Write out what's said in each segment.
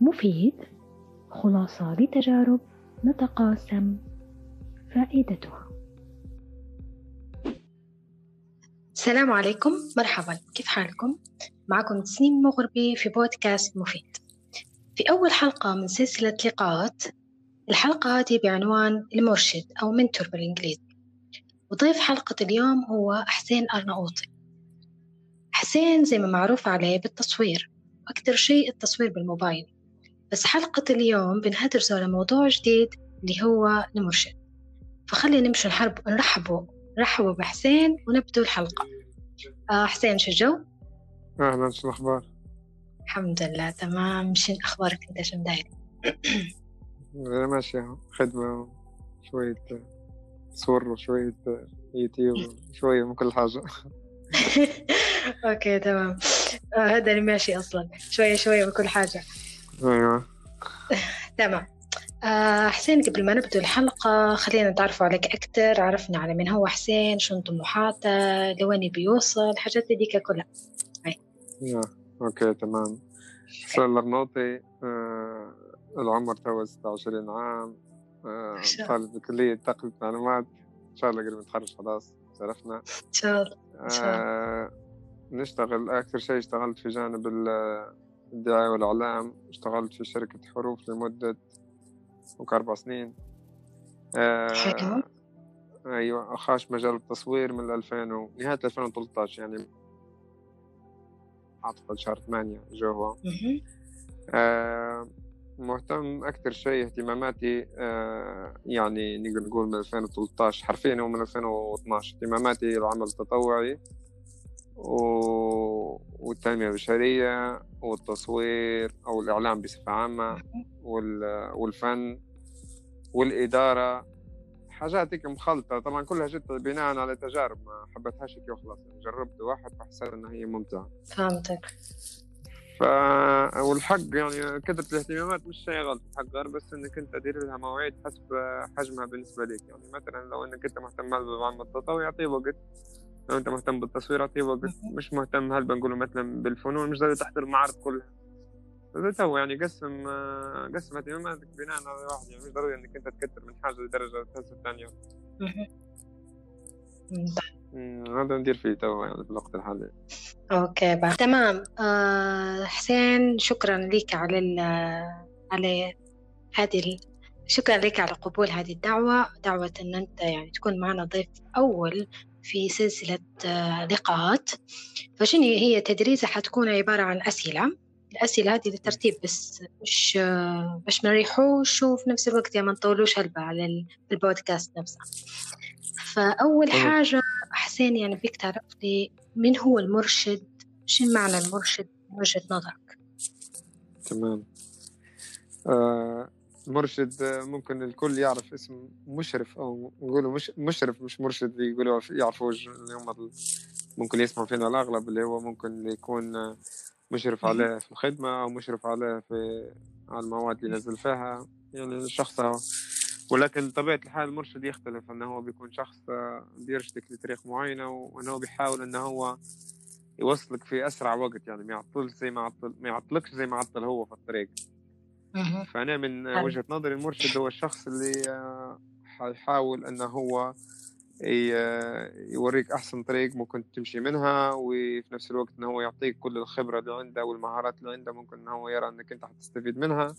مفيد. خلاصة لتجارب نتقاسم فائدتها. السلام عليكم. مرحبا. كيف حالكم؟ معكم تسنيم مغربي في بودكاست مفيد. في أول حلقة من سلسلة لقاءات الحلقة هذه بعنوان المرشد أو منتور بالإنجليزي. وضيف حلقة اليوم هو حسين أرناؤوطي. حسين زي ما معروف عليه بالتصوير. أكثر شيء التصوير بالموبايل. بس حلقة اليوم بنهدرسوا على موضوع جديد اللي هو المرشد. فخلينا نمشي نحرب نرحبوا نرحبوا بحسين ونبدو الحلقة. آه حسين شو الجو؟ أهلا شو الأخبار؟ الحمد لله تمام. شو أخبارك أنت؟ شو داير؟ ماشي خدمة شوية صور وشوية يوتيوب شوية من كل حاجة. okay تمام. آه هذا اللي ماشي أصلا. شوية شوية من كل حاجة. أيوه. تمام. آه حسين قبل ما نبدأ الحلقة خلينا نتعرفوا عليك أكثر عرفنا على من هو حسين شنو طموحاته لوين بيوصل الحاجات ديك كلها. okay تمام. حسين الأرناطي آه العمر تو 26 عام آه طالب بكلية تقنية معلومات. إن شاء الله قريب نتخرج خلاص عرفنا إن شاء الله آه نشتغل أكثر شيء اشتغلت في جانب الدعاية والإعلام اشتغلت في شركة حروف لمدة أربع سنين. آه أيوة خاش مجال التصوير من 2000 و... نهاية 2013 يعني أعتقد شهر ثمانية جوا آه مهتم أكثر شيء اهتماماتي آه يعني نقدر نقول من 2013 حرفيا هو من 2012 اهتماماتي العمل التطوعي و... والتنمية البشرية والتصوير أو الإعلام بصفة عامة وال... والفن والإدارة. حاجات هيك مخلطة. طبعا كلها جت بناء على تجارب ما حبيتهاش هيك وخلاص. جربت واحد فحسيت إنها هي ممتعة. فهمتك. ف والحق يعني كثرة الاهتمامات مش شيء غلط. الحق غير بس إنك أنت تدير لها مواعيد حسب حجمها بالنسبة لك. يعني مثلا لو إنك أنت مهتم بالعمل التطوعي يعطيه وقت. لو انت مهتم بالتصوير يعطيه وقت. مش مهتم هل بنقول مثلا بالفنون مش ضروري تحضر المعارض كلها. تو يعني قسم قسم اهتماماتك بناء على واحد يعني مش ضروري إنك أنت تكثر من حاجة لدرجة تنسى الثانية هذا ندير فيه تو يعني في الوقت الحالي. okay بقى. تمام. آه حسين شكرا لك على على هذه شكرا لك على قبول هذه الدعوة. دعوة أن أنت يعني تكون معنا ضيف أول. في سلسلة آه لقاءات. فشنو هي؟ دردشة حتكون عبارة عن أسئلة. الأسئلة هذه للترتيب بس مش آه باش ما نريحوش وفي نفس الوقت ما نطولوش هلبة على البودكاست نفسه. فأول حاجة حسين يعني بيك تعرف لي من هو المرشد؟ شو معنى المرشد؟ من وجهة نظرك؟ تمام. آه مرشد ممكن الكل يعرف اسم مشرف أو نقولوا مش مشرف مش مرشد بيقولوا يعرفوا اللي هم ممكن يسمعوا فينا الأغلب اللي هو ممكن يكون مشرف عليه في الخدمة أو مشرف عليه في على المواد اللي نزل فيها. يعني الشخص ولكن طبيعة الحال المرشد يختلف أنه هو بيكون شخص بيرشدك لطريق معينة وأنه بيحاول أنه هو يوصلك في أسرع وقت. يعني ما يعطلش زي ما عطل ما يعطلكش زي ما عطل هو في الطريق. فأنا من وجهة نظري المرشد هو الشخص اللي حيحاول أنه هو يوريك أحسن طريق ممكن تمشي منها وفي نفس الوقت أنه هو يعطيك كل الخبرة اللي عنده والمهارات اللي عنده ممكن أنه هو يرى أنك أنت حتستفيد منها.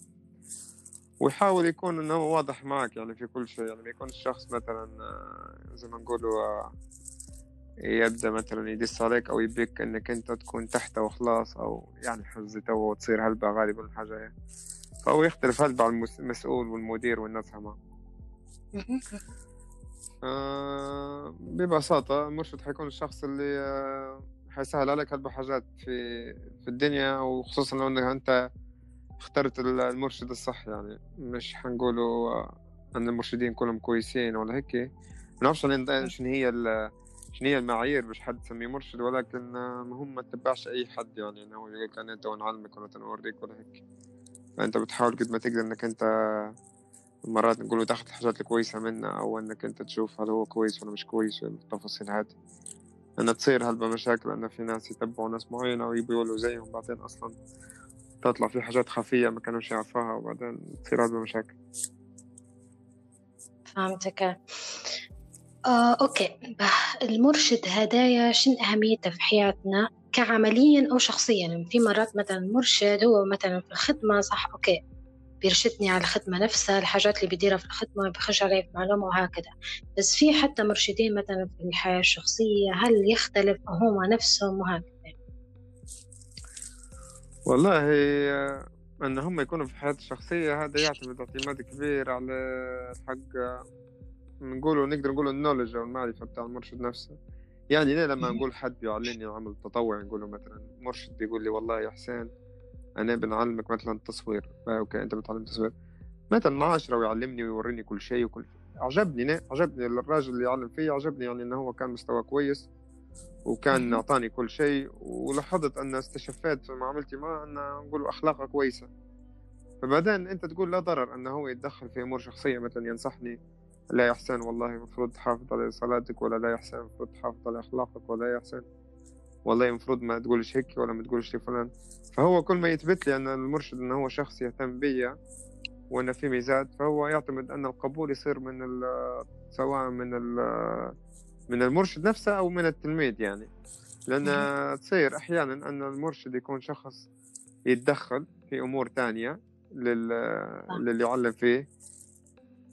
ويحاول يكون انه واضح معك يعني في كل شيء يعني ما يكون الشخص مثلا زي ما نقولوا يبدأ مثلا يدس عليك أو يبيك أنك أنت تكون تحته وخلاص أو يعني حزة تو وتصير هلبة غالبا حاجة فهو يختلف هلبة على المسؤول والمدير والناس هما. آه ببساطة المرشد حيكون الشخص اللي آه حيسهل عليك هلبة حاجات في في الدنيا وخصوصا لو إنك أنت اخترت المرشد الصح يعني. مش حنقولوا أن المرشدين كلهم كويسين ولا هيك. ما نعرفش شنو هي شنو هي المعايير باش حد تسميه مرشد ولكن مهم ما تتبعش أي حد يعني. إنه يقول لك أنا تو نعلمك ولا نوريك ولا هيك. فانت بتحاول قد ما تقدر انك انت مرات نقولوا تاخذ الحاجات الكويسه منه أو إنك أنت تشوف هل هو كويس ولا مش كويس التفاصيل هذه. أن تصير هلبة مشاكل أن في ناس يتبعوا ناس معينة ويبوا يقولوا زيهم بعدين أصلا تطلع في حاجات خفية ما كانوش يعرفوها وبعدين تصير هذا مشاكل. فهمتك. آه، okay. المرشد هدايا شن أهميته في حياتنا؟ كعمليا أو شخصيا. في مرات مثلا المرشد هو مثلا في الخدمة صح okay بيرشدني على الخدمة نفسها الحاجات اللي بديرها في الخدمة بيخش علي في معلومة وهكذا. بس في حتى مرشدين مثلا في الحياة الشخصية هل يختلف هم نفسهم وهكذا؟ والله أن هم يكونوا في حياتي الشخصية هذا يعتمد اعتماد كبير على حق نقولوا نقدر نقولوا النولج أو المعرفة بتاع المرشد نفسه. يعني ليه لما نقول حد بيعلمني عمل تطوعي نقول له مثلا مرشد بيقول لي والله يا حسين أنا بنعلمك مثلا التصوير أوكي أنت بتعلم تصوير. مثلا عشرة ويعلمني ويوريني كل شيء وكل عجبني عجبني الراجل اللي يعلم فيه عجبني يعني إنه هو كان مستوى كويس وكان أعطاني كل شيء ولاحظت أن استشفيت في معاملتي معه أن نقول أخلاقه كويسة. فبعدين أنت تقول لا ضرر أنه هو يتدخل في أمور شخصية مثلا ينصحني لا يا حسين والله المفروض تحافظ على صلاتك ولا لا يا حسين المفروض تحافظ على أخلاقك ولا يا حسين والله المفروض ما تقولش هيك ولا ما تقولش لفلان فهو كل ما يثبت لي أن المرشد أنه هو شخص يهتم بيا وأن في ميزات فهو يعتمد أن القبول يصير من سواء من من المرشد نفسه أو من التلميذ يعني. لأن تصير أحيانا أن المرشد يكون شخص يتدخل في أمور تانية لل... للي يعلم فيه.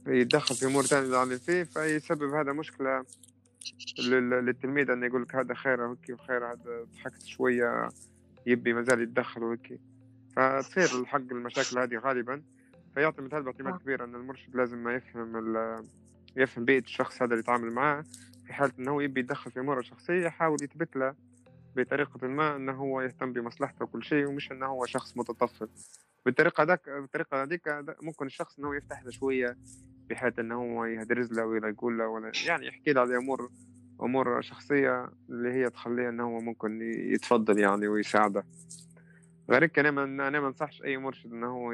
يتدخل في أمور ثانية يعلم فيه فيسبب هذا مشكلة للتلميذ إنه يقول لك هذا خير هيك وخير هذا ضحكت شوية يبي مازال يتدخل وهيك فتصير الحق المشاكل هذه غالبا. فيعتمد هذا باعتماد آه. كبير إن المرشد لازم ما يفهم يفهم بيئة الشخص هذا اللي يتعامل معاه في حالة إنه هو يبي يتدخل في أموره الشخصية يحاول يثبت له بطريقة ما أنه هو يهتم بمصلحته وكل شيء ومش أنه هو شخص متطفل. بالطريقة ذاك بالطريقة هذيك ممكن الشخص أنه يفتح له شوية بحيث إنه هو يهدرز له ولا يقول له ولا يعني يحكي له على امور أمور شخصية اللي هي تخليه إنه هو ممكن يتفضل يعني ويساعده. غير كده أنا ما أنا ما أنصحش أي مرشد إنه هو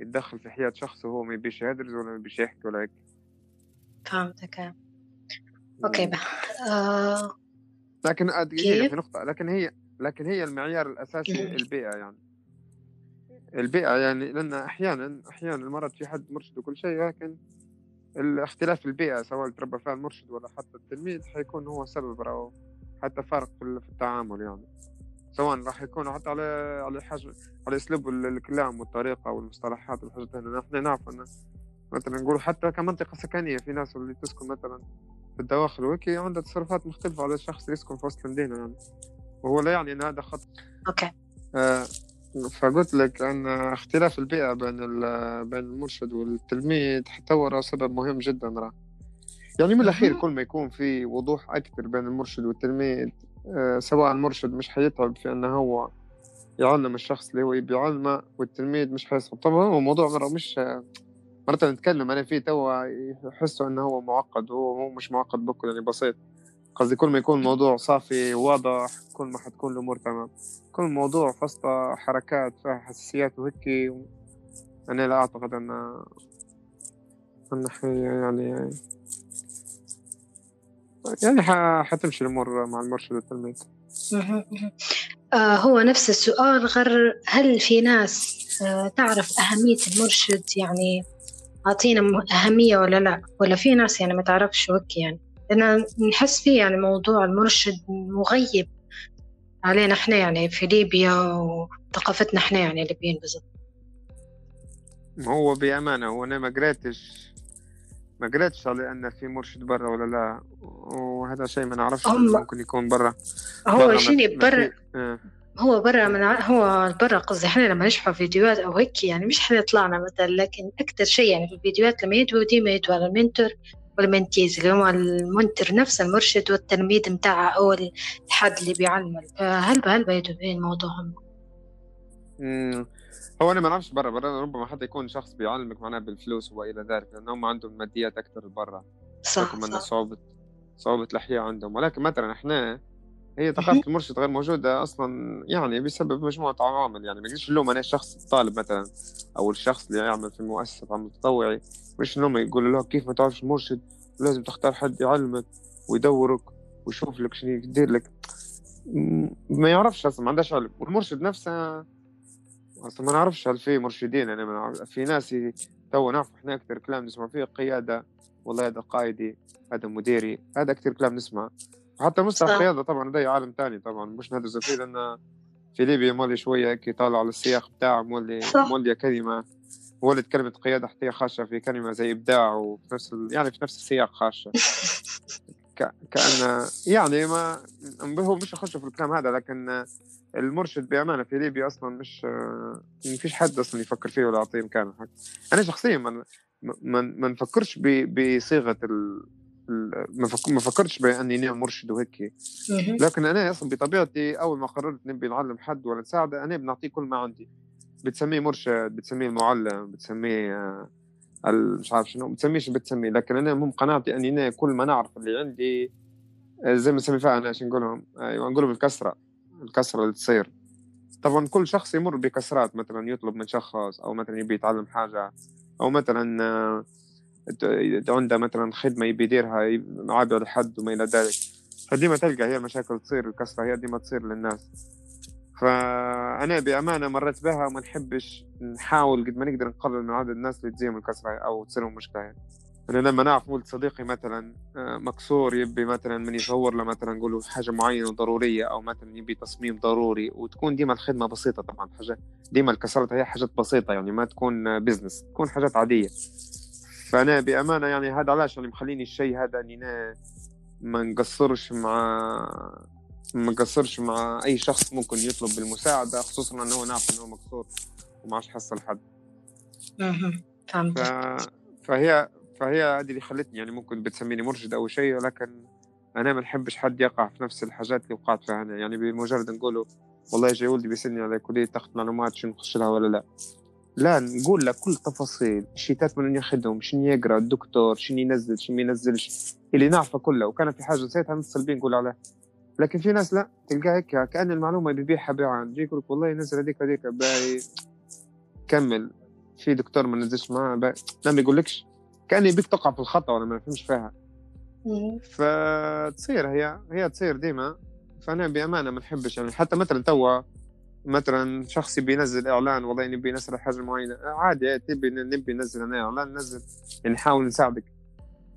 يتدخل في حياة شخص وهو ما يبيش يهدرز ولا ما يبيش يحكي ولا هيك. فهمتك. أوكي بقى. آه... لكن دقيقة في نقطة. لكن هي لكن هي المعيار الأساسي البيئة يعني. البيئة يعني لأن أحيانا أحيانا المرض في حد مرشد وكل شيء لكن الاختلاف البيئة سواء تربى فيها المرشد ولا حتى التلميذ حيكون هو سبب أو حتى فرق في التعامل يعني. سواء راح يكون حتى على على حاجة على أسلوب الكلام والطريقة والمصطلحات والحاجات هنا نحن نعرف أن مثلا نقول حتى كمنطقة سكنية في ناس اللي تسكن مثلا في الدواخل وهيك عندها تصرفات مختلفة على الشخص اللي يسكن في وسط المدينة يعني. وهو لا يعني أن هذا خط. أوكي. آه فقلت لك أن اختلاف البيئة بين بين المرشد والتلميذ حتى سبب مهم جدا راه. يعني من الأخير كل ما يكون في وضوح أكثر بين المرشد والتلميذ آه، سواء المرشد مش حيتعب في أنه هو يعلم الشخص اللي هو يبي يعلمه والتلميذ مش حيصعب. طبعا هو موضوع مرة مش مرة نتكلم أنا فيه توا يحسوا أنه هو معقد وهو مش معقد بكل يعني بسيط. قصدي كل ما يكون الموضوع صافي واضح كل ما حتكون الأمور تمام. كل موضوع فسط حركات فيها حساسيات وهيك أنا لا أعتقد أن أن يعني يعني حتمشي الأمور مع المرشد والتلميذ آه هو نفس السؤال غير هل في ناس آه تعرف أهمية المرشد؟ يعني أعطينا أهمية ولا لا؟ ولا في ناس يعني ما تعرفش وك يعني؟ لأن نحس فيه يعني موضوع المرشد مغيب علينا إحنا يعني في ليبيا وثقافتنا إحنا يعني الليبيين بالضبط. هو بأمانة هو أنا ما قريتش ما قريتش على أن في مرشد برا ولا لا وهذا شيء ما نعرفش ممكن يكون برا. هو شيني برا آه. هو برا من هو برا قصدي إحنا لما نشوف فيديوهات أو هيك يعني مش إحنا طلعنا مثلا لكن أكثر شيء يعني في الفيديوهات لما يدوا ديما يدوا على ال mentor. وال mentees اللي هو ال mentor نفسه المرشد والتلميذ متاعه أو الحد اللي بيعلمه فهل هل بيدوا بين موضوعهم هو أنا ما نعرفش برا برا ربما حتى يكون شخص بيعلمك معناه بالفلوس وإلى ذلك لأن هم عندهم ماديات أكثر برا. صح, صح. صعوبه صعوبة الأحياء عندهم. ولكن مثلا إحنا هي ثقافة المرشد غير موجودة أصلا يعني بسبب مجموعة عوامل. يعني ما يجيش اللوم أنا شخص طالب مثلا أو الشخص اللي يعمل في مؤسسة عمل تطوعي مش اللوم يقول له كيف ما تعرفش مرشد؟ لازم تختار حد يعلمك ويدورك ويشوف لك شنو يدير لك. ما يعرفش أصلا ما عندهاش علم. والمرشد نفسه أصلا ما نعرفش هل في مرشدين يعني ما نعرف في ناس تو نعرف إحنا أكثر كلام نسمع فيه قيادة والله هذا قائدي هذا مديري هذا كثير كلام نسمع. حتى مصطلح القياده طبعا ده عالم ثاني طبعا مش ندرس فيه لأن في ليبيا مولي شوية هيك طالع على السياق بتاعه مولي مولي كلمه ولد كلمة قيادة حتى خاشة في كلمة زي إبداع وفي نفس ال... يعني في نفس السياق خاشة ك... كأن يعني ما هو مش أخش في الكلام هذا لكن المرشد بأمانة في ليبيا أصلا مش ما فيش حد أصلا يفكر فيه ولا يعطيه مكانه. أنا شخصيا ما ما, ما نفكرش ب... بصيغة ال... ما ما فكرتش بأني أنا مرشد وهيك. لكن أنا أصلا بطبيعتي أول ما قررت نبي نعلم حد ولا نساعده أنا بنعطيه كل ما عندي. بتسميه مرشد بتسميه المعلم بتسميه آه، مش عارف شنو بتسميه شو بتسميه لكن أنا مو قناعتي أني أنا كل ما نعرف اللي عندي آه، زي ما نسمي فيها أنا عشان نقولهم؟ أيوه نقولهم الكسرة الكسرة اللي تصير. طبعا كل شخص يمر بكسرات مثلا يطلب من شخص أو مثلا يبي يتعلم حاجة أو مثلا آه، عنده مثلا خدمة يبي يديرها عابر لحد وما إلى ذلك. فديما تلقى هي المشاكل تصير الكسرة هي ديما تصير للناس. فأنا بأمانة مريت بها وما نحبش نحاول قد ما نقدر نقلل من عدد الناس اللي تجيهم الكسرة أو تصيرهم مشكلة يعني. أنا لما نعرف ولد صديقي مثلا آه، مكسور يبي مثلا من يصور له مثلا نقول حاجة معينة ضروريه أو مثلا يبي تصميم ضروري وتكون ديما الخدمة بسيطة طبعا حاجة ديما الكسرات هي حاجات بسيطة يعني ما تكون بزنس تكون حاجات عادية فأنا بأمانة يعني هذا علاش اللي مخليني الشيء هذا إني ما نقصرش مع ما قصرش مع أي شخص ممكن يطلب بالمساعدة خصوصا إنه هو نعرف إنه مكسور وما عادش حصل حد. فهمت. ف... فهي فهي هذه اللي خلتني يعني ممكن بتسميني مرشد أو شيء لكن أنا ما نحبش حد يقع في نفس الحاجات اللي وقعت فيها أنا. يعني بمجرد نقوله والله جاي ولدي بيسألني على كليه تاخذ معلومات شنو نخش لها ولا لا. لا نقول له كل تفاصيل الشيتات من ياخذهم شنو يقرأ الدكتور شنو ينزل شنو ما ينزلش اللي نعرفه كله. وكان في حاجة نسيتها نتصل بيه نقول عليه. لكن في ناس لا تلقاه هيك كأن المعلومة بيبيعها بيعا يجي يقول والله نزل هذيك هذيك باي. كمل. في دكتور ما نزلش معاه باي. لا ما يقولكش. كان يبيك تقع في الخطأ ولا ما فهمش فيها. فتصير هي هي تصير ديما. فأنا بأمانة ما نحبش يعني. حتى مثلا توا مثلا شخص يبي ينزل إعلان والله نبي نسرع حاجة معينة. عادي تبي نبي ننزل أنا إعلان نزل يعني نحاول نساعدك.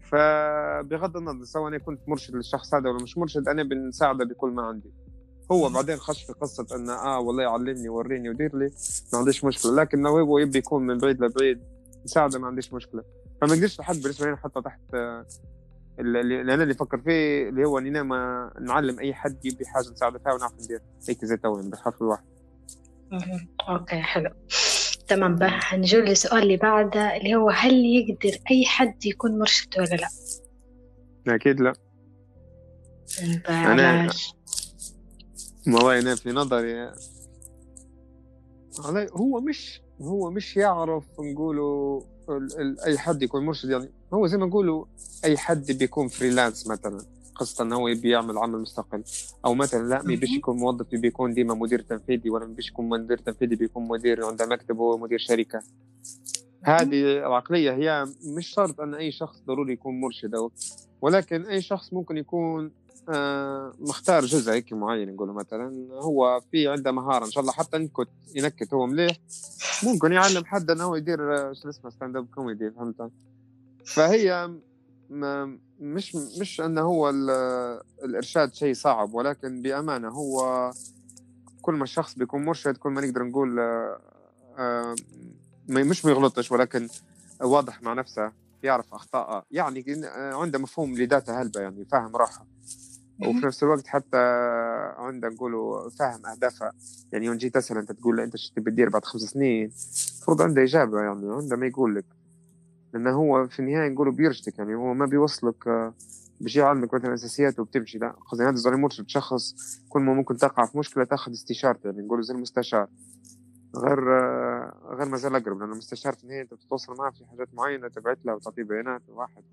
فبغض النظر سواء كنت مرشد للشخص هذا ولا مش مرشد أنا بنساعده بكل ما عندي هو بعدين خش في قصة إنه آه والله علمني وريني ودير لي ما عنديش مشكلة لكن لو هو يبي يكون من بعيد لبعيد نساعده ما عنديش مشكلة فما قدرش لحد بالنسبة لي حتى تحت اللي أنا اللي فكر فيه اللي هو اننا ما نعلم أي حد يبي حاجة نساعده فيها ونعرف ندير هيك زي تو بالحرف الواحد. okay حلو. تمام بقى هنجول للسؤال اللي بعده اللي هو هل يقدر أي حد يكون مرشد ولا لا؟ أكيد لا. أنا والله أنا في نظري هو مش هو مش يعرف نقولوا أي حد يكون مرشد يعني هو زي ما نقولوا أي حد بيكون فريلانس مثلا. قصة إنه هو يبي يعمل عمل مستقل. أو مثلا لا ما يبيش يكون موظف يبي يكون ديما مدير تنفيذي ولا ما يبيش يكون مدير تنفيذي بيكون مدير عنده مكتب وهو مدير شركة. هذه العقلية هي مش شرط إن أي شخص ضروري يكون مرشد أو ولكن أي شخص ممكن يكون آه مختار جزء هيك معين نقول مثلا هو في عنده مهارة إن شاء الله حتى ينكت ينكت هو مليح. ممكن يعلم حد إنه هو يدير آه، شو اسمه stand up comedy فهمت؟ فهي ما مش مش إنه هو الإرشاد شيء صعب ولكن بأمانة هو كل ما الشخص بيكون مرشد كل ما نقدر نقول آه، مش ما يغلطش ولكن واضح مع نفسه يعرف اخطاءه يعني عنده مفهوم لذاته هلبة يعني فاهم روحه وفي نفس الوقت حتى عنده نقولوا فاهم اهدافها يعني يوم جيت اسال أنت تقول أنت شو تبي تدير بعد خمس سنين؟ المفروض عنده إجابة يعني عنده ما يقول لك. لأنه هو في النهاية نقولوا بيرشدك يعني هو ما بيوصلك آه، بيجي يعلمك مثلا اساسيات وبتمشي. لا قصدي هذا زي مرشد شخص كل ما ممكن تقع في مشكلة تأخذ استشارته يعني نقولوا زي المستشار. غير آه، غير ما زال أقرب لأن المستشار في النهاية أنت بتتواصل معه في حاجات معينة تبعت له وتعطيه بيانات واحد.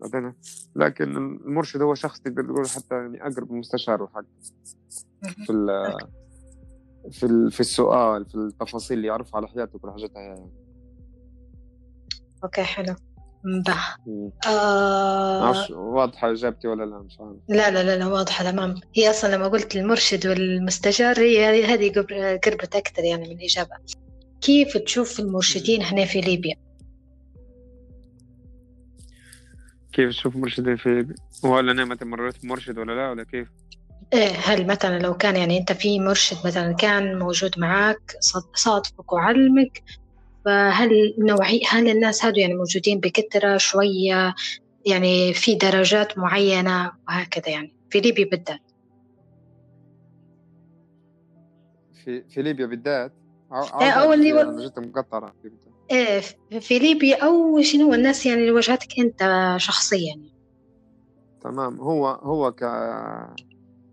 بعدين لكن المرشد هو شخص تقدر تقول حتى يعني أقرب المستشار وحق. في ال في ال في السؤال في التفاصيل اللي يعرفها على حياته وكل حاجاتها يعني. أوكي حلو. مم. آه. معرفش واضحة إجابتي ولا لا؟ مش عارف. لا لا لا لا واضحة تمام. هي أصلا لما قلت المرشد والمستشار هي هذه قرب- قربت أكثر يعني من الإجابة كيف تشوف المرشدين هنا في ليبيا؟ كيف تشوف مرشدين في ولا أنا متى مريت بمرشد ولا لا ولا كيف؟ إيه هل مثلا لو كان يعني أنت في مرشد مثلا كان موجود معاك صاد- صادفك وعلمك فهل نوعي هل الناس هذو يعني موجودين بكثرة شوية يعني في درجات معينة وهكذا يعني؟ في ليبيا بالذات. في في ليبيا بالذات؟ إيه، أو اللي و- جيت مقطرة إيه في ليبيا أو شنو الناس يعني اللي واجهتك أنت شخصيا يعني. تمام. هو هو ك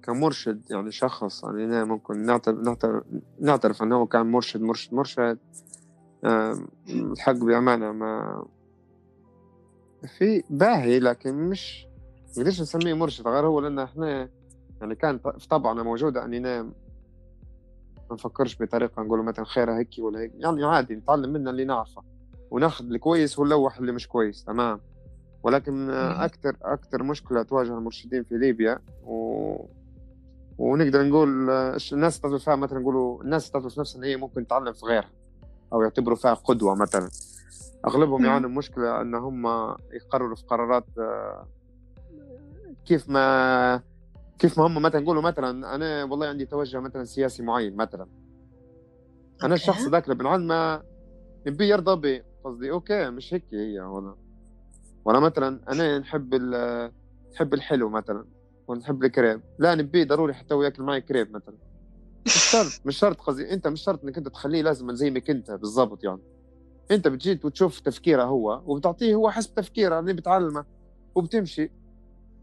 كمرشد يعني شخص يعني أنا ممكن نعترف نعترف هو كان مرشد مرشد مرشد الحق بأمانة ما في باهي لكن مش نقدرش نسميه مرشد؟ غير هو لأن إحنا يعني كان في طبعنا موجودة أننا ما نفكرش بطريقة نقول مثلا خيرها هيك ولا هيك يعني عادي نتعلم منها اللي نعرفه وناخذ الكويس ونلوح اللي مش كويس تمام. ولكن. أكثر أكثر مشكلة تواجه المرشدين في ليبيا و... ونقدر نقول الناس تعتبر فيها مثلا نقولوا الناس تعتبر في نفسها ان هي ممكن تتعلم في غيرها. أو يعتبروا فيها قدوة مثلا. أغلبهم. يعانوا مشكله إن هم يقرروا في قرارات آه، كيف ما كيف ما هم مثلا نقولوا مثلا أنا والله عندي توجه مثلا سياسي معين مثلا. أنا الشخص. ذاك اللي بنعلمه نبي يرضى بي. قصدي okay مش هيك هي ولا ولا مثلا أنا نحب نحب الحلو مثلا ونحب الكريب. لا نبي ضروري حتى هو ياكل معي كريب مثلا. مش شرط مش شرط قصدي انت مش شرط انك انت تخليه لازم زي ما كنت بالضبط يعني. انت بتجي وتشوف تفكيره هو وبتعطيه هو حسب تفكيره اللي بتعلمه وبتمشي.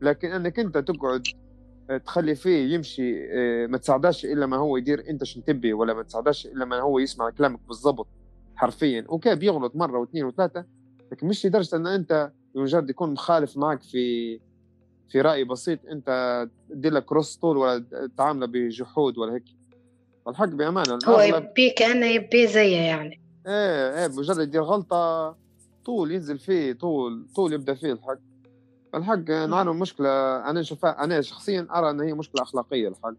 لكن انك انت تقعد آه، تخلي فيه يمشي آه، ما تساعداش إلا ما هو يدير انت شن تبي ولا ما تساعداش إلا ما هو يسمع كلامك بالضبط حرفيا. okay بيغلط مرة واثنين وثلاثة لكن مش لدرجة إن انت بمجرد يكون مخالف معك في في رأي بسيط انت تدير لك كروس طول ولا تعامله بجحود ولا هيك. الحق بأمانة هو يبي كأنه يبي زيه يعني. إيه إيه مجرد يدير غلطة طول ينزل فيه طول طول يبدأ فيه الحق. الحق نعاني مشكلة أنا نشوفها أنا شخصيا أرى أن هي مشكلة أخلاقية الحق.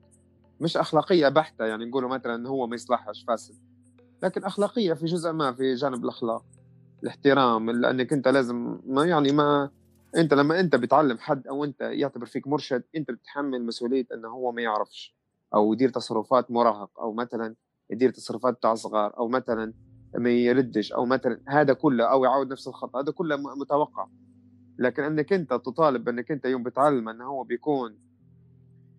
مش أخلاقية بحتة يعني نقولوا مثلا أنه هو ما يصلحش فاسد. لكن أخلاقية في جزء ما في جانب الأخلاق الاحترام لأنك أنت لازم ما يعني ما أنت لما أنت بتعلم حد أو أنت يعتبر فيك مرشد أنت بتتحمل مسؤولية أنه هو ما يعرفش. أو يدير تصرفات مراهق أو مثلا يدير تصرفات بتاع صغار أو مثلا ما يردش أو مثلا هذا كله أو يعاود نفس الخطأ هذا كله متوقع. لكن إنك أنت تطالب إنك أنت يوم بتعلم إنه هو بيكون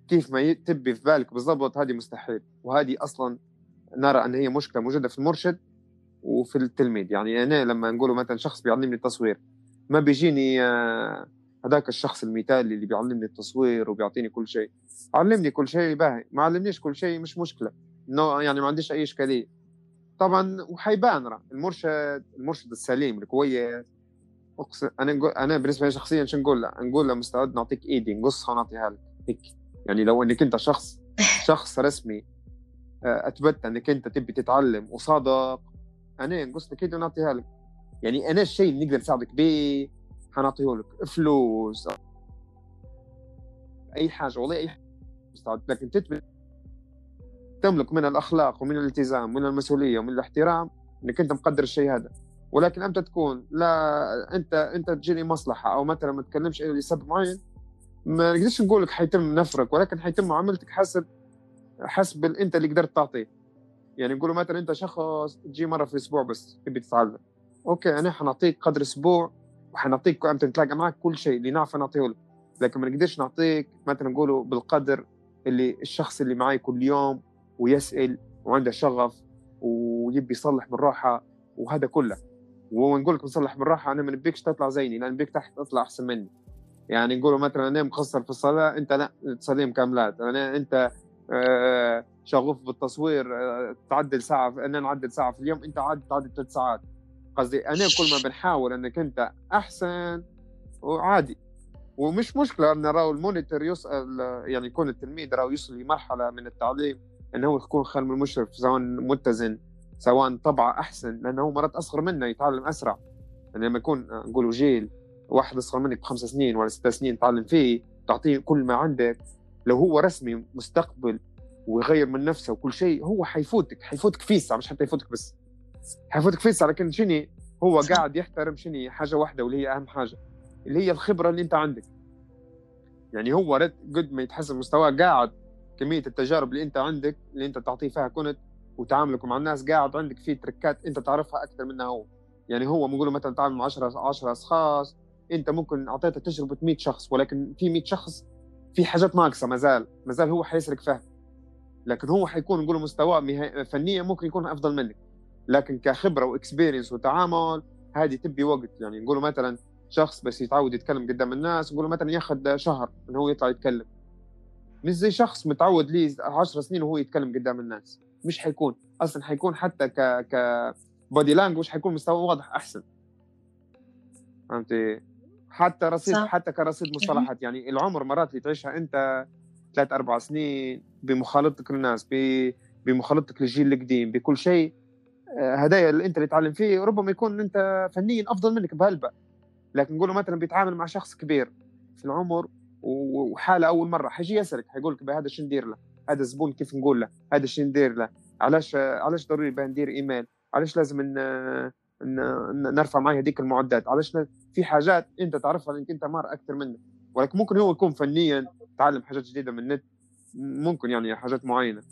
كيف ما تبي في بالك بالضبط هذه مستحيل. وهذه أصلا نرى إن هي مشكلة موجودة في المرشد وفي التلميذ. يعني أنا لما نقوله مثلا شخص بيعلمني التصوير ما بيجيني آه، هذاك الشخص المثالي اللي بيعلمني التصوير وبيعطيني كل شيء. علمني كل شيء باهي. ما علمنيش كل شيء مش مشكلة. إنه يعني ما عنديش أي إشكالية. طبعا وحيبان راه. المرشد المرشد السليم الكويس اقسم أنا نقول أنا بالنسبة لي شخصيا شو نقول؟ له؟ نقول له مستعد نعطيك إيدي نقصها ونعطيها لك. هيك. يعني لو إنك أنت شخص شخص رسمي آه، اثبتت إنك أنت تبي تتعلم وصادق أنا نقص لك إيدي ونعطيها لك. يعني أنا الشيء اللي نقدر نساعدك به حنعطيه لك فلوس. أي حاجة والله أي مستعد لكن تثبت تملك من الأخلاق ومن الالتزام ومن المسؤولية ومن الاحترام إنك أنت مقدر الشيء هذا. ولكن إمتى تكون لا أنت أنت تجيني مصلحة أو مثلا ما تكلمش إلى لسبب معين ما نقدرش نقول لك حيتم نفرك ولكن حيتم معاملتك حسب حسب أنت اللي قدرت تعطيه. يعني نقولوا مثلا أنت شخص تجي مرة في الأسبوع بس تبي تتعلم. أوكي أنا حنعطيك قدر أسبوع وحنعطيك إمتى نتلاقى معك كل شيء اللي نعرف نعطيه لك. لكن ما نقدرش نعطيك مثلا نقولوا بالقدر اللي الشخص اللي معي كل يوم ويسأل وعنده شغف ويبي يصلح روحه وهذا كله. ونقول لك نصلح روحه أنا ما نبيكش تطلع زيني لا نبيك تحت تطلع أحسن مني. يعني نقولوا مثلا أنا مقصر في الصلاة أنت لا تصلي مكملات أنا أنت آه، شغوف بالتصوير آه، تعدل ساعة أنا نعدل ساعة في اليوم أنت عاد تعدل ثلاث ساعات. قصدي أنا كل ما بنحاول إنك أنت أحسن وعادي. ومش مشكلة إن راهو المونيتور يسأل يعني يكون التلميذ راهو يوصل لمرحلة من التعليم انه يكون خير من المشرف سواء متزن سواء طبعه أحسن لأنه مرات أصغر منه يتعلم أسرع. يعني لما يكون نقولوا جيل واحد أصغر منك بخمس سنين ولا ست سنين تعلم فيه تعطيه كل ما عندك. لو هو رسمي مستقبل ويغير من نفسه وكل شيء هو حيفوتك حيفوتك فيسع مش حتى يفوتك بس. حيفوتك فيسع لكن شنو هو. قاعد يحترم شنو حاجة واحدة واللي هي أهم حاجة اللي هي الخبرة اللي أنت عندك. يعني هو قد ما يتحسن مستواه قاعد كمية التجارب اللي أنت عندك اللي أنت تعطيه فيها كنت وتعاملك مع الناس قاعد عندك فيه تركات أنت تعرفها أكثر منها هو. يعني هو بنقول مثلا تعامل مع 10 10 أشخاص أنت ممكن أعطيته تجربة 100 شخص ولكن في 100 شخص في حاجات ناقصة ما زال ما زال هو حيسرق فيها. لكن هو حيكون نقول مستواه فنيا ممكن يكون أفضل منك. لكن كخبرة واكسبيرينس وتعامل هذه تبي وقت. يعني نقولوا مثلا شخص بس يتعود يتكلم قدام الناس نقولوا مثلا ياخذ شهر إنه هو يطلع يتكلم. مش زي شخص متعود لي 10 سنين وهو يتكلم قدام الناس. مش حيكون. أصلا حيكون حتى ك ك بودي لانجوج حيكون مستوى واضح أحسن. فهمتي حتى رصيد صح. حتى كرصيد مصطلحات. يعني العمر مرات اللي تعيشها أنت ثلاث أربع سنين بمخالطتك للناس بمخالطتك للجيل القديم بكل شيء هدايا اللي انت اللي تعلم فيه ربما يكون انت فنيا أفضل منك بهلبة. لكن نقول مثلا بيتعامل مع شخص كبير في العمر وحالة أول مرة حيجي يسألك حيقول لك هذا شو ندير له؟ هذا الزبون كيف نقول له؟ هذا شو ندير له؟ علاش علاش ضروري ندير إيميل؟ علاش لازم ان نرفع معي هذيك المعدات؟ علاش في حاجات أنت تعرفها لأنك أنت مار أكثر منه ولكن ممكن هو يكون فنيا تعلم حاجات جديدة من النت ممكن يعني حاجات معينة.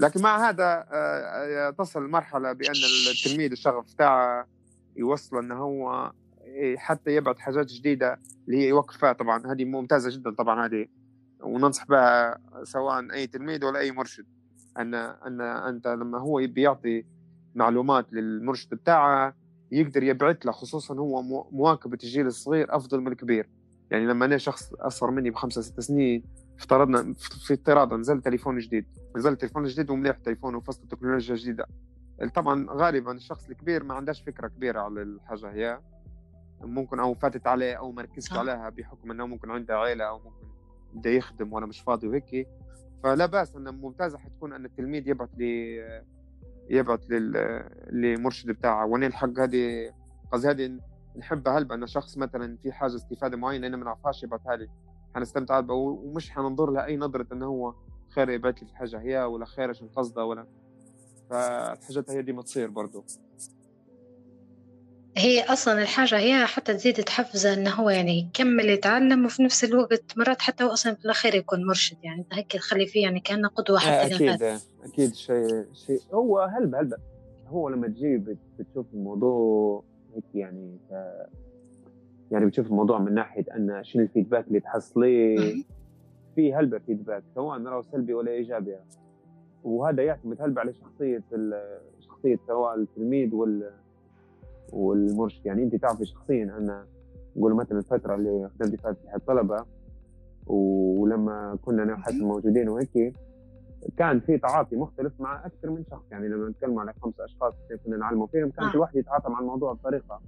لكن مع هذا آه، تصل مرحله بأن التلميذ الشغف تاعه يوصل إنه هو حتى يبعث حاجات جديدة اللي هي يوقف فيها طبعا هذه ممتازة جدا طبعا هذه وننصح بها سواء أي تلميذ ولا أي مرشد أن أن أنت لما هو بيعطي معلومات للمرشد بتاعه يقدر يبعث له خصوصا هو مواكبة الجيل الصغير أفضل من الكبير. يعني لما أنا شخص أصغر مني بخمسة ست سنين افترضنا في افتراضا نزل تليفون جديد. نزل تليفون جديد ومليح تليفون وفصل تكنولوجيا جديدة. طبعا غالبا الشخص الكبير ما عندهاش فكرة كبيرة على الحاجة هي. ممكن أو فاتت عليه أو ما ركزش عليها بحكم إنه ممكن عنده عائله أو ممكن بده يخدم وأنا مش فاضي وهيك. فلا بأس ان ممتازة حتكون إن التلميذ يبعث لي يبعث للمرشد بتاعه. وأنا الحق هذه قصدي هذه نحبها هلبا إن شخص مثلا في حاجة استفادة معينة أنا ما نعرفهاش يبعثها لي. حنستمتع بها ومش حننظر لها أي نظرة انه هو خير يبعث لي في حاجة هي ولا خير عشان قصده ولا. فالحاجات هي دي ما تصير برضه هي أصلا الحاجة هي حتى تزيد تحفزه إنه هو يعني يكمل يتعلم وفي نفس الوقت مرات حتى هو أصلا في الأخير يكون مرشد يعني هيك تخلي فيه يعني كأنه قدوة حتى آه، أكيد أكيد شيء شيء. هو هلبة هلبة. هو لما تجي بتشوف الموضوع هيك يعني. يعني بتشوف الموضوع من ناحية أن شنو الفيدباك اللي تحصليه؟ في هلبة فيدباك سواء نراه سلبي ولا إيجابي وهذا يعتمد هلبة على شخصية شخصية سواء التلميذ وال والمرشد. يعني أنت تعرفي شخصيا أنا نقول مثلا الفترة اللي خدمت فيها في الطلبه ولما كنا أنا وحسن موجودين وهيك كان في تعاطي مختلف مع أكثر من شخص. يعني لما نتكلم على خمس أشخاص كنا نعلموا فيهم كان كل واحد يتعاطى مع الموضوع بطريقة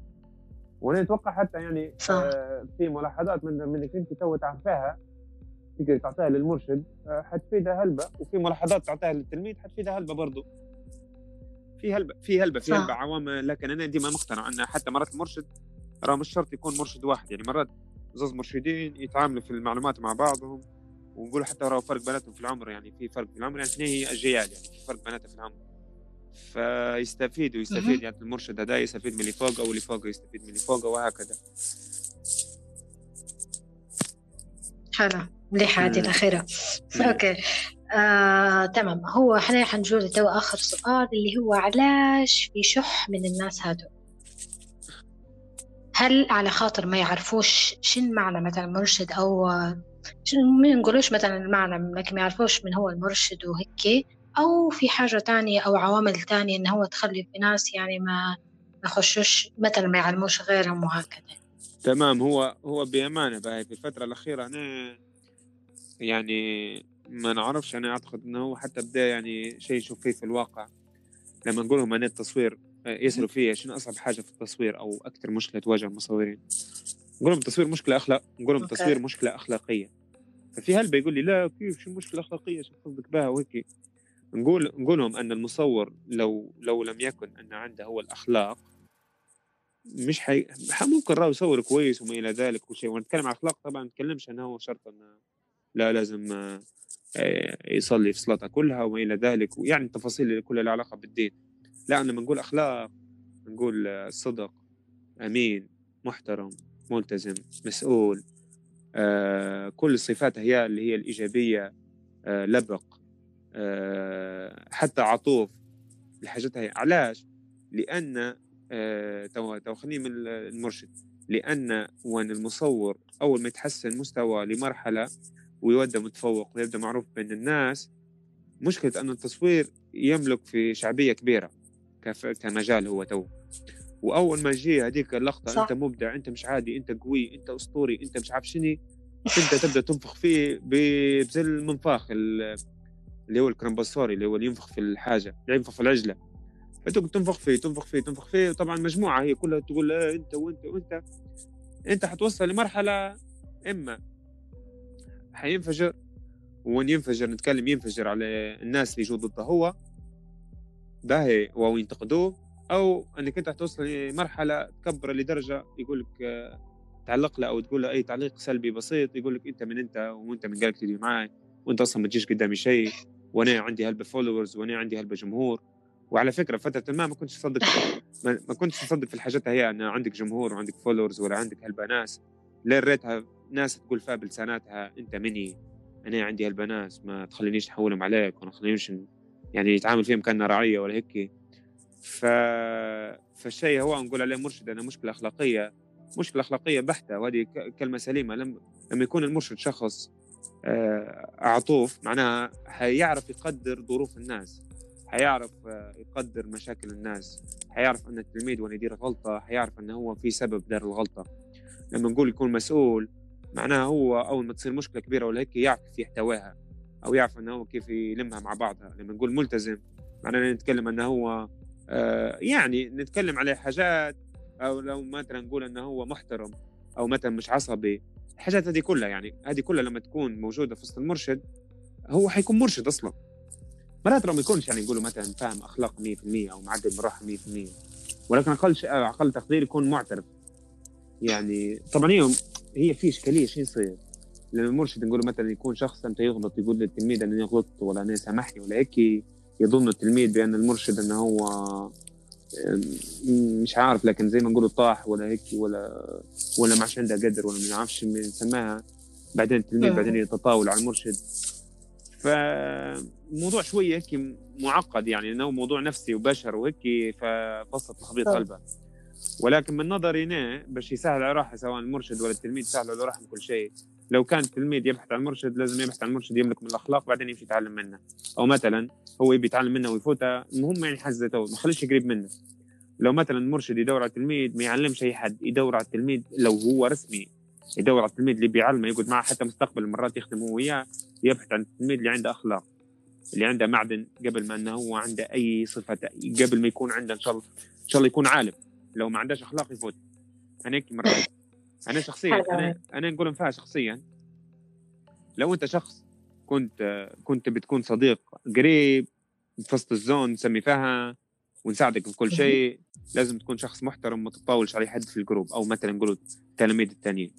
وأنا أتوقع حتى يعني صح. آه في ملاحظات من منك انت تو تعرفيها تقدر تعطيها للمرشد آه حتفيدها هلبة وفي ملاحظات تعطيها للتلميذ حتفيدها هلبة برضه في هلبة في هلبة في هلبة عوامل لكن أنا ديما مقتنع أن حتى مرات المرشد راه مش شرط يكون مرشد واحد يعني مرات زوز مرشدين يتعاملوا في المعلومات مع بعضهم ونقول حتى راه فرق بيناتهم في العمر يعني في فرق في العمر يعني اثنين هي اجيال يعني في فرق بيناتهم في العمر. فيستفيد ويستفيد يعني المرشد هذا يستفيد من اللي فوقه واللي فوقه يستفيد من اللي فوقه وهكذا. حلو. مليحة هذه الأخيرة. okay. آه، تمام. هو إحنا حنجول تو آخر سؤال اللي هو علاش في شح من الناس هادو؟ هل على خاطر ما يعرفوش شن معنى مثلا مرشد أو ما نقولوش مثلا المعنى لكن ما يعرفوش من هو المرشد وهيك أو في حاجة تانية أو عوامل تانية إن هو تخلي في ناس يعني ما ما يخشوش مثلا ما يعلموش غيرهم وهكذا. تمام هو هو بأمانة بقى في الفترة الأخيرة أنا يعني ما نعرفش أنا أعتقد إنه هو حتى بدأ يعني شيء يشوف فيه في الواقع. لما نقول لهم أنا التصوير آه، يسألوا فيه شنو أصعب حاجة في التصوير أو أكثر مشكلة تواجه المصورين؟ نقول لهم التصوير مشكلة أخلاق نقول لهم التصوير مشكلة أخلاقية. ففي هل بيقول لي لا كيف؟ شو مشكلة أخلاقية؟ شو قصدك بها؟ وهيك. نقول نقول لهم أن المصور لو لو لم يكن أن عنده هو الأخلاق مش حي... ممكن راهو يصور كويس وما إلى ذلك وشيء ونتكلم عن أخلاق طبعا ما نتكلمش أنه هو شرط إنه لا لازم آه، يصلي في صلاته كلها وما إلى ذلك. ويعني التفاصيل اللي كلها لها علاقة بالدين. لا لما نقول أخلاق نقول صدق أمين محترم ملتزم مسؤول آه كل الصفات هي اللي هي الإيجابية آه لبق. آه حتى عطوف الحاجات هي. علاش؟ لأن آه تو خليني من المرشد. لأن وان المصور أول ما يتحسن مستوى لمرحلة ويبدأ متفوق ويبدأ معروف بين الناس مشكلة أن التصوير يملك في شعبية كبيرة كمجال هو تو. وأول ما جي هذيك اللقطة صح. أنت مبدع أنت مش عادي أنت قوي أنت أسطوري أنت مش عارف شنو أنت تبدأ تنفخ فيه بزي المنفاخ اللي هو الكرمبسوري اللي هو اللي ينفخ في الحاجة اللي ينفخ في العجلة. فتقعد تنفخ فيه تنفخ فيه تنفخ فيه وطبعا مجموعة هي كلها تقول لا أنت وأنت وأنت أنت حتوصل لمرحلة إما حينفجر وين ينفجر نتكلم ينفجر على الناس اللي يجوا ضده هو باهي أو ينتقدوه أو إنك أنت توصل لمرحلة تكبر لدرجة يقول لك تعلق له أو تقول له أي تعليق سلبي بسيط يقول لك أنت من أنت وأنت من قالك تجي معي وأنت أصلا ما تجيش قدامي شيء. وأنا عندي هلبة followers وأنا عندي هلبة جمهور. وعلى فكرة فترة ما ما كنتش اصدق ما, كنتش اصدق في الحاجات هي إن عندك جمهور وعندك followers ولا عندك هلبة ناس. لين ريتها ناس تقول فيها بلساناتها أنت مني؟ أنا عندي هلبة ناس ما تخلينيش نحولهم عليك وما تخلينيش يعني يتعامل فيهم كانه رعيه ولا هيك ف... فالشيء هو نقول عليه مرشد أنا مشكلة أخلاقية مشكلة أخلاقية بحتة. وهذه كلمة سليمة. لما لما يكون المرشد شخص عطوف معناها حيعرف يقدر ظروف الناس حيعرف آه، يقدر مشاكل الناس حيعرف أن التلميذ وين يدير غلطة حيعرف أنه هو في سبب دار الغلطة. لما نقول يكون مسؤول معناها هو أول ما تصير مشكلة كبيرة ولا هيك يعرف كيف يحتواها أو يعرف أنه هو كيف يلمها مع بعضها. لما نقول ملتزم معناها نتكلم أنه هو آه، يعني نتكلم عليه حاجات أو لو مثلا نقول أنه هو محترم أو مثلا مش عصبي. الحاجات هذه كلها يعني هذه كلها لما تكون موجودة في وسط المرشد هو حيكون مرشد أصلا. مرات ما يكونش يعني يقولوا مثلا فاهم أخلاق 100% أو معدل بالراحه 100% ولكن أقل أقل تقدير يكون معترف. يعني طبعا هي هي في إشكالية شو يصير؟ لما المرشد نقول مثلا يكون شخص أنت يغلط يقول للتلميذ اني غلطت ولا أنا سامحني ولا هيك يظن التلميذ بأن المرشد أنه هو مش عارف لكن زي ما نقولوا طاح ولا هيك ولا ولا ما عادش عنده قدر ولا ما نعرفش نسماها بعدين التلميذ آه. بعدين يتطاول على المرشد فالموضوع شوية هيك معقد يعني انه موضوع نفسي وبشر وهيك فقصه تخبيط آه. قلبه ولكن من نظري أنا باش يسهل على روحه سواء المرشد ولا التلميذ يسهل على روحه كل شيء لو كان التلميذ يبحث عن مرشد لازم يبحث عن مرشد يملك من الأخلاق بعدين يمشي يتعلم منه. أو مثلا هو يبي يتعلم منه ويفوتها المهم يعني حزه تو ما خليش قريب منه. لو مثلا مرشد يدور على التلميذ ما يعلمش أي حد يدور على التلميذ لو هو رسمي يدور على التلميذ اللي بيعلمه يقعد معه حتى مستقبل مرات يخدم هو وياه يبحث عن التلميذ اللي عنده أخلاق اللي عنده معدن قبل ما إنه هو عنده أي صفة قبل ما يكون عنده إن شاء الله إن شاء الله يكون عالم. لو ما عندهش أخلاق يفوت. أنا هيك مرات أنا شخصيا أنا أنا نقول فيها شخصيا. لو أنت شخص كنت كنت بتكون صديق قريب في وسط الزون نسمي فيها ونساعدك في كل شيء لازم تكون شخص محترم ما تطاولش على حد في الجروب أو مثلا نقول التلاميذ التانيين.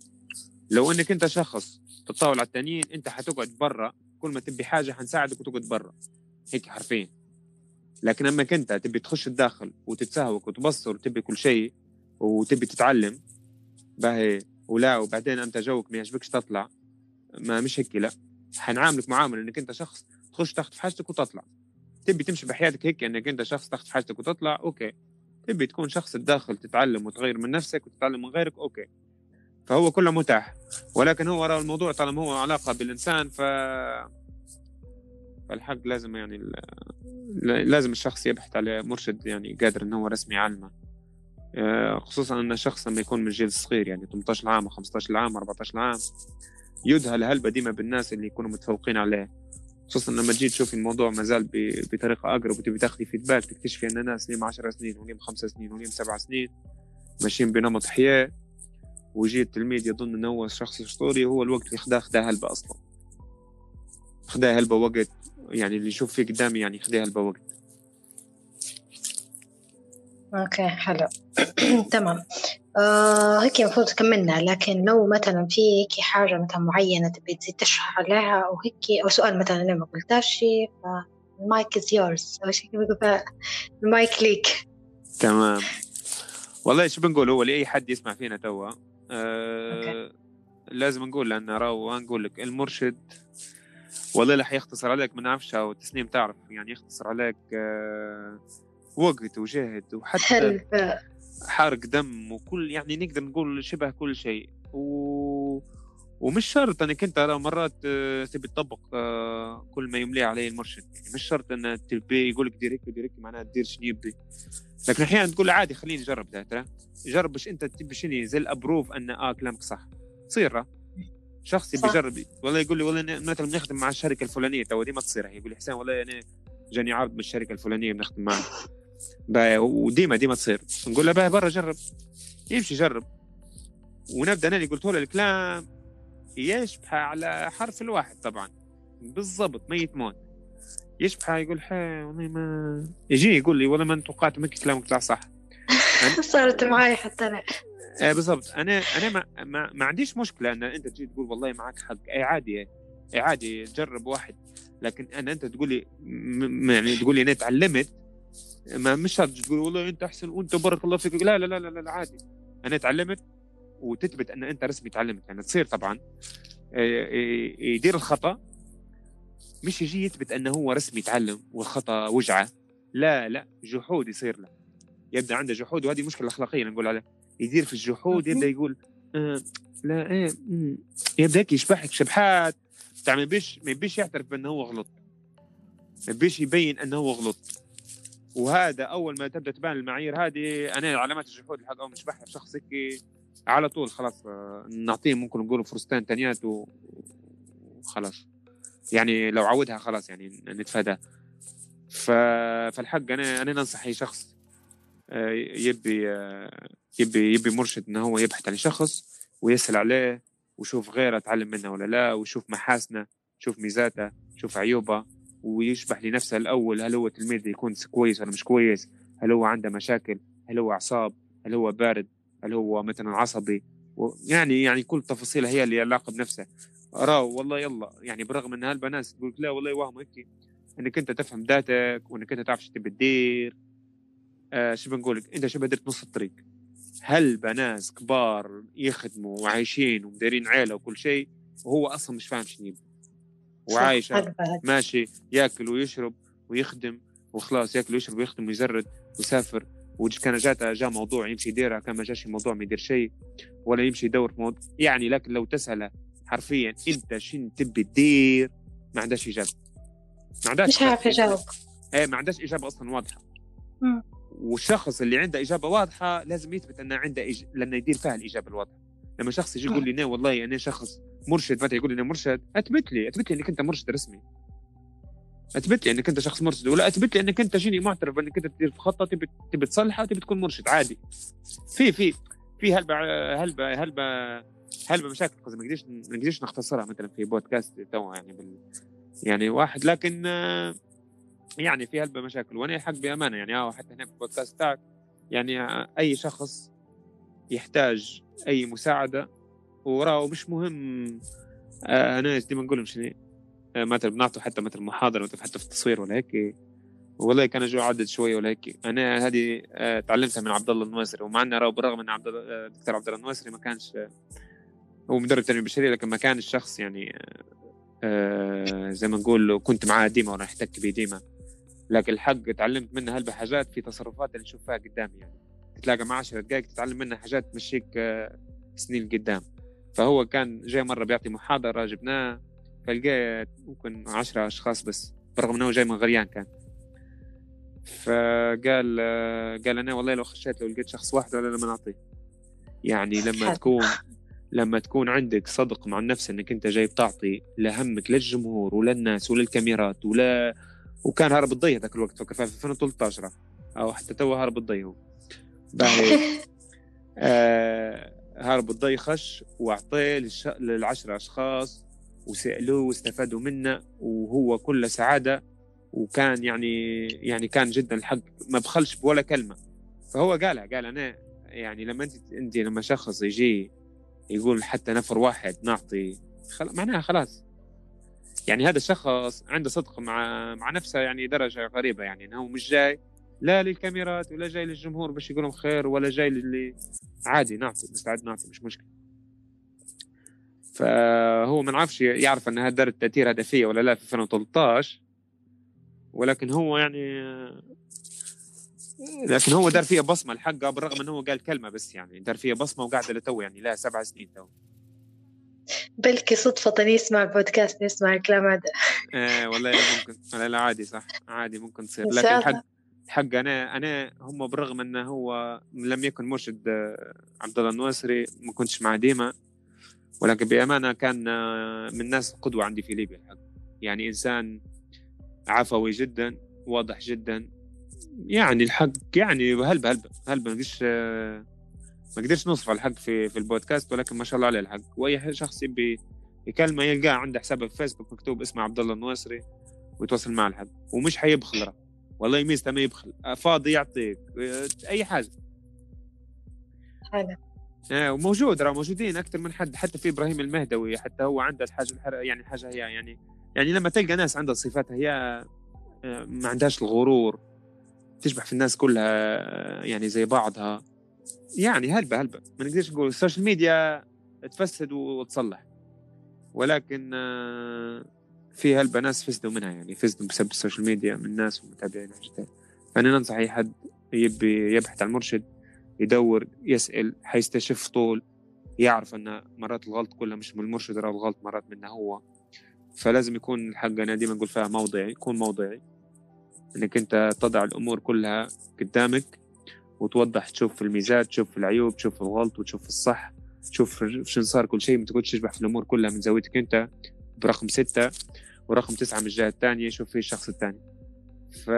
لو أنك أنت شخص تطاول على التانيين أنت حتقعد برا. كل ما تبي حاجة حنساعدك وتقعد برا. هيك حرفيا. لكن أما انت تبي تخش الداخل وتتسهوك وتبصر وتبي كل شيء وتبي تتعلم باهي ولا وبعدين أنت جوك ما يعجبكش تطلع. ما مش هيك لا. حنعاملك معاملة إنك أنت شخص تخش تاخذ في حاجتك وتطلع. تبي تمشي بحياتك هيك إنك أنت شخص تاخذ في حاجتك وتطلع okay. تبي تكون شخص تدخل تتعلم وتغير من نفسك وتتعلم من غيرك okay. فهو كله متاح. ولكن هو وراء الموضوع طالما هو علاقة بالإنسان ف فالحق لازم يعني لازم الشخص يبحث على مرشد يعني قادر إنه هو رسمي يعلمه خصوصا أن الشخص لما يكون من جيل صغير يعني 18 عام 15 عام 14 عام يذهل هلبة ديما بالناس اللي يكونوا متفوقين عليه. خصوصا لما تجي تشوفي الموضوع مازال بطريقة أقرب وتبي تاخذي فيدباك تكتشفي أن ناس ليهم 10 سنين وليهم 5 سنين وليهم 7 سنين ماشيين بنمط حياة. ويجي التلميذ يظن إنه هو شخص أسطوري وهو الوقت اللي خداه خداه هلبة أصلا. خداه هلبة وقت يعني اللي يشوف فيه قدامي يعني خداه هلبة وقت. okay حلو. تمام. آه هيك المفروض كملنا لكن لو مثلا في هيك حاجة مثلا معينة تبي تزيد تشرح عليها أو هيك أو سؤال مثلا أنا ما قلتاش فال mic is yours أو شيء المايك ليك. تمام. والله شو بنقول هو لأي حد يسمع فينا توا. آه لازم نقول لأن راهو نقول لك. المرشد والله راح يختصر عليك ما نعرفش أو تسنيم تعرف يعني يختصر عليك. آه وقت وجهد وحتى حرق دم وكل يعني نقدر نقول شبه كل شيء. و... ومش شرط إنك أنت مرات آه، تبي تطبق آه، كل ما يملي عليه المرشد. يعني مش شرط إن تبي يقول لك دير هيك ودير هيك معناها دير شنو يبي. لكن أحيانا تقول عادي خليني أجرب ده ترى. جرب باش أنت تبي شنو زي ال approve أن آه كلامك صح. تصير شخص يبي يجرب. والله يقول لي والله مثلا بنخدم مع الشركة الفلانية تو ديما تصير. يقول لي حسين والله أنا جاني عرض من الشركة الفلانية بنخدم معها وديما ديما تصير. نقول له باهي برا جرب. يمشي جرب ونبدأ أنا اللي قلت له الكلام. يشبه على حرف الواحد طبعا. بالضبط ميت موت يشبه يقول حي والله ما. يجي يقول لي والله ما توقعت منك كلامك طلع صح. صارت معي حتى أنا. آه بالضبط. أنا أنا ما, ما, ما عنديش مشكلة إن أنت تجي تقول والله معك حق. اي عادي اي عادي جرب واحد. لكن أنا أنت تقول لي يعني تقول لي أنا تعلمت ما مش شرط تقول والله أنت أحسن وأنت بارك الله فيك. لا لا لا لا, لا عادي. أنا تعلمت وتثبت أن أنت رسمي تعلمت. يعني تصير طبعا آه، آه، يدير الخطأ مش يجي يثبت أنه هو رسمي يتعلم والخطأ وجعه. لا لا جحود يصير له. يبدأ عنده جحود وهذه مشكلة أخلاقية نقول عليها. يدير في الجحود يبدأ يقول آه لا إيه يبدأ هيك يشبحك شبحات. ما يبيش ما يبيش يعترف بأنه هو غلط. ما يبيش يبين أنه هو غلط. وهذا أول ما تبدأ تبان المعايير هذه أنا علامات الجحود الحق ما نشبحها شخص على طول خلاص آه، نعطيه ممكن نقول فرصتين تانيات وخلاص. يعني لو عودها خلاص يعني نتفادى. ف... فالحق أنا أنا ننصح أي شخص آه، يبي آه، يبي يبي مرشد إنه هو يبحث عن شخص ويسأل عليه ويشوف غيره اتعلم منه ولا لا ويشوف محاسنه يشوف ميزاته يشوف عيوبه. ويشبح لنفسه الأول هل هو تلميذ يكون كويس ولا مش كويس؟ هل هو عنده مشاكل؟ هل هو اعصاب هل هو بارد؟ هل هو مثلا عصبي؟ يعني يعني كل تفاصيل هي اللي علاقة بنفسه. راو والله يلا يعني برغم إن هالبنات تقول لا والله وهم هيك إنك أنت تفهم ذاتك وإنك أنت تعرف شو تبي تدير. آه شو بنقول لك؟ أنت شو درت نص الطريق. هل بناس كبار يخدموا وعايشين ومديرين عيلة وكل شيء وهو أصلا مش فاهم شنو يبي. وعايش ماشي ياكل ويشرب ويخدم وخلاص ياكل ويشرب ويخدم ويزرد ويسافر. وكان جاته جاء موضوع يمشي يديرها كان ما جاش موضوع ما يدير شيء ولا يمشي يدور في موضوع. يعني لكن لو تسأله حرفيا أنت شن تبي تدير ما عندهاش إجابة. ما عندهاش مش عارف يجاوب. إيه ما عندهاش إجابة أصلا واضحة. والشخص اللي عنده إجابة واضحة لازم يثبت إنه عنده إج... لأنه يدير فيها الإجابة الواضحة. لما شخص يجي يقول لي أنا والله أنا شخص مرشد. مثلا يقول لي أنا مرشد؟ أثبت لي أثبت لي إنك أنت مرشد رسمي. أثبت لي إنك أنت شخص مرشد ولا أثبت لي إنك أنت شيني معترف إنك أنت تدير في خطة تبي تبي تصلحها تبي تكون مرشد عادي. في في في هلبة هلبة هلبة هلبة مشاكل ما نقدرش ما نقدرش نختصرها مثلا في بودكاست تو يعني بال يعني واحد لكن يعني في هلبة مشاكل وأنا الحق بأمانة يعني آه حتى هنا في البودكاست تاعك يعني أي شخص يحتاج أي مساعدة. وراه مش مهم آه أنا ديما نقول لهم شنو آه، مثلا بنعطوا حتى مثلا محاضرة مثلا حتى في التصوير ولا هيك. والله كان جو عدد شوية ولا هيك. أنا هذه آه تعلمتها من عبد الله النواسري ومع إنه راه بالرغم ان عبد الدكتور عبد الله النواسري ما كانش هو مدرب تنميه بشرية لكن ما كان الشخص يعني زي ما نقول كنت معاه ديما وأنا احتك به ديما. لكن الحق تعلمت منه هلبة حاجات في تصرفات اللي نشوفها قدامي يعني. تتلاقى مع 10 دقائق تتعلم منها حاجات تمشيك آه سنين قدام فهو كان جاي مرة بيعطي محاضرة جبناه فلقيت ممكن عشرة أشخاص بس برغم إنه جاي من غريان كان. فقال قال أنا والله لو خشيت لو لقيت شخص واحد ولا لما نعطيه يعني لما تكون لما تكون عندك صدق مع النفس إنك أنت جاي بتعطي لهمك للجمهور وللناس وللكاميرات ولا وكان هرب الضي ذاك الوقت فكر في 2013 أو حتى تو هرب الضي هو. باهي آه هرب الضي خش واعطيه للش... للعشرة أشخاص وسألوه واستفادوا منه وهو كله سعادة وكان يعني يعني كان جدا الحق. ما بخلش بولا كلمة. فهو قالها قال أنا يعني لما انت أنت لما شخص يجي يقول حتى نفر واحد نعطي خل... معناها خلاص. يعني هذا الشخص عنده صدق مع مع نفسه يعني درجة غريبة يعني إنه مش جاي لا للكاميرات ولا جاي للجمهور باش يقولهم خير ولا جاي للي عادي نعطي مستعد نعطي مش مشكله فهو ما نعرفش يعرف انها دارت تاثير هدفيه ولا لا في 2013 ولكن هو يعني لكن هو دار فيها بصمة الحق بالرغم أنه هو قال كلمة بس يعني دار فيها بصمة وقاعدة لتو يعني لها سبع سنين تو. بلكي صدفة يسمع بودكاست يسمع الكلام هذا. آه والله ممكن لا لا عادي صح عادي ممكن تصير لكن الحق الحق أنا أنا هم بالرغم إنه هو لم يكن مرشد آه، عبد الله النواسري ما كنتش مع ديما ولكن بأمانة كان آه، من الناس قدوه عندي في ليبيا الحق. يعني إنسان عفوي جدا واضح جدا. يعني الحق يعني هلبة هلبة هلبة ما قدرش ما قدرش نوصف الحق في في البودكاست ولكن ما شاء الله عليه الحق. وأي شخص يبي يكلمه يلقاه عنده حساب في فيسبوك مكتوب اسمه عبد الله النواسري ويتواصل معه الحق. ومش حيبخل والله يميز ما يبخل. فاضي يعطيك. أي حاجة. حلو آه وموجود راه موجودين أكثر من حد حتى في إبراهيم المهدوي حتى هو عنده الحاجة يعني حاجة هي يعني يعني لما تلقى ناس عندها صفاتها هي آه، ما عندهاش الغرور. تشبح في الناس كلها يعني زي بعضها. يعني هلبة هلبة. ما نقدرش نقول ال social media تفسد وتصلح. ولكن آه، في هلبة ناس فسدوا منها يعني فسدوا بسبب ال social media من الناس ومتابعين فأنا ننصح أي حد يبي يبحث عن مرشد يدور يسأل حيستشف طول يعرف أن مرات الغلط كلها مش من المرشد راه الغلط مرات منه هو. فلازم يكون الحق أنا ديما نقول فيها موضعي يكون موضعي. إنك أنت تضع الأمور كلها قدامك وتوضح تشوف الميزات تشوف العيوب تشوف الغلط وتشوف الصح تشوف شنو صار كل شيء ما تقعدش تشبح في الأمور كلها من زاويتك أنت. برقم ستة ورقم تسعة من الجهة الثانية شوف فيه الشخص الثاني. ف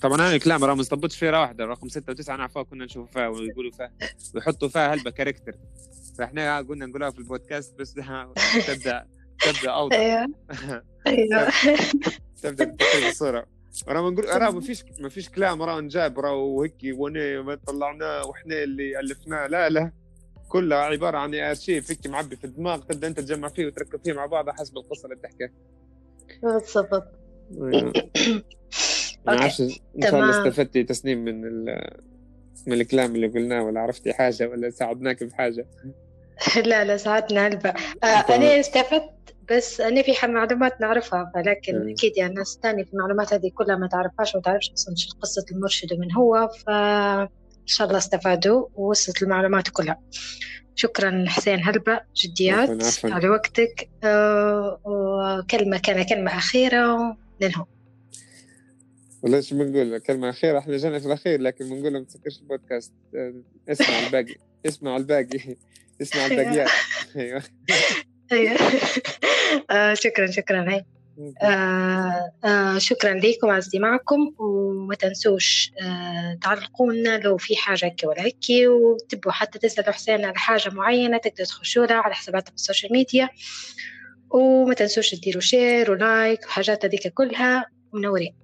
طبعا أنا الكلام راه ما نستبطش فيه واحدة رقم ستة وتسعة نعرفها كنا نشوف فيها ويقولوا فيها ويحطوا فيها هلبة كاركتر. فإحنا قلنا نقولها في البودكاست بس تبدا تبدأ أوضح. أيوه. أيوه. تبدأ بتقييم الصورة. راه بنقول راه ما فيش ما فيش كلام راه نجاب راه وهيك وأنا ما طلعناه وإحنا اللي ألفناه. لا لا. كلها عبارة عن ارشيف هيك معبي في الدماغ تبدأ أنت تجمع فيه وتركب فيه مع بعض حسب القصة اللي بتحكيها. بالضبط. ما أعرفش إن شاء الله استفدتي تسنيم من من الكلام اللي قلناه ولا عرفتي حاجة ولا ساعدناك بحاجة. لا لا ساعدنا هلبا. آه أنا استفدت بس أنا في معلومات نعرفها ولكن م. أكيد يعني الناس الثانية في المعلومات هذه كلها ما تعرفهاش وما تعرفش أصلا قصة المرشد ومن هو فان شاء الله استفادوا ووصلت المعلومات كلها. شكرا حسين هلبا جديات على وقتك. آه وكلمة كان كلمة أخيرة وننهو والله شو بنقول كلمة أخيرة إحنا جينا في الأخير لكن بنقول ما تسكرش البودكاست. آه، اسمع الباقي اسمع الباقي اسمع الباقيات. أيوه أيوه. آه شكرا شكرا. hi. آه آه شكرا لكم على استماعكم وما تنسوش آه تعلقونا لو في حاجة هيك ولا هيك وتبوا حتى تسألوا حسين على حاجة معينة تقدروا تخشوا لها على حساباتنا في ال social media. وما تنسوش تديروا share و like وحاجات هذيك كلها منورين.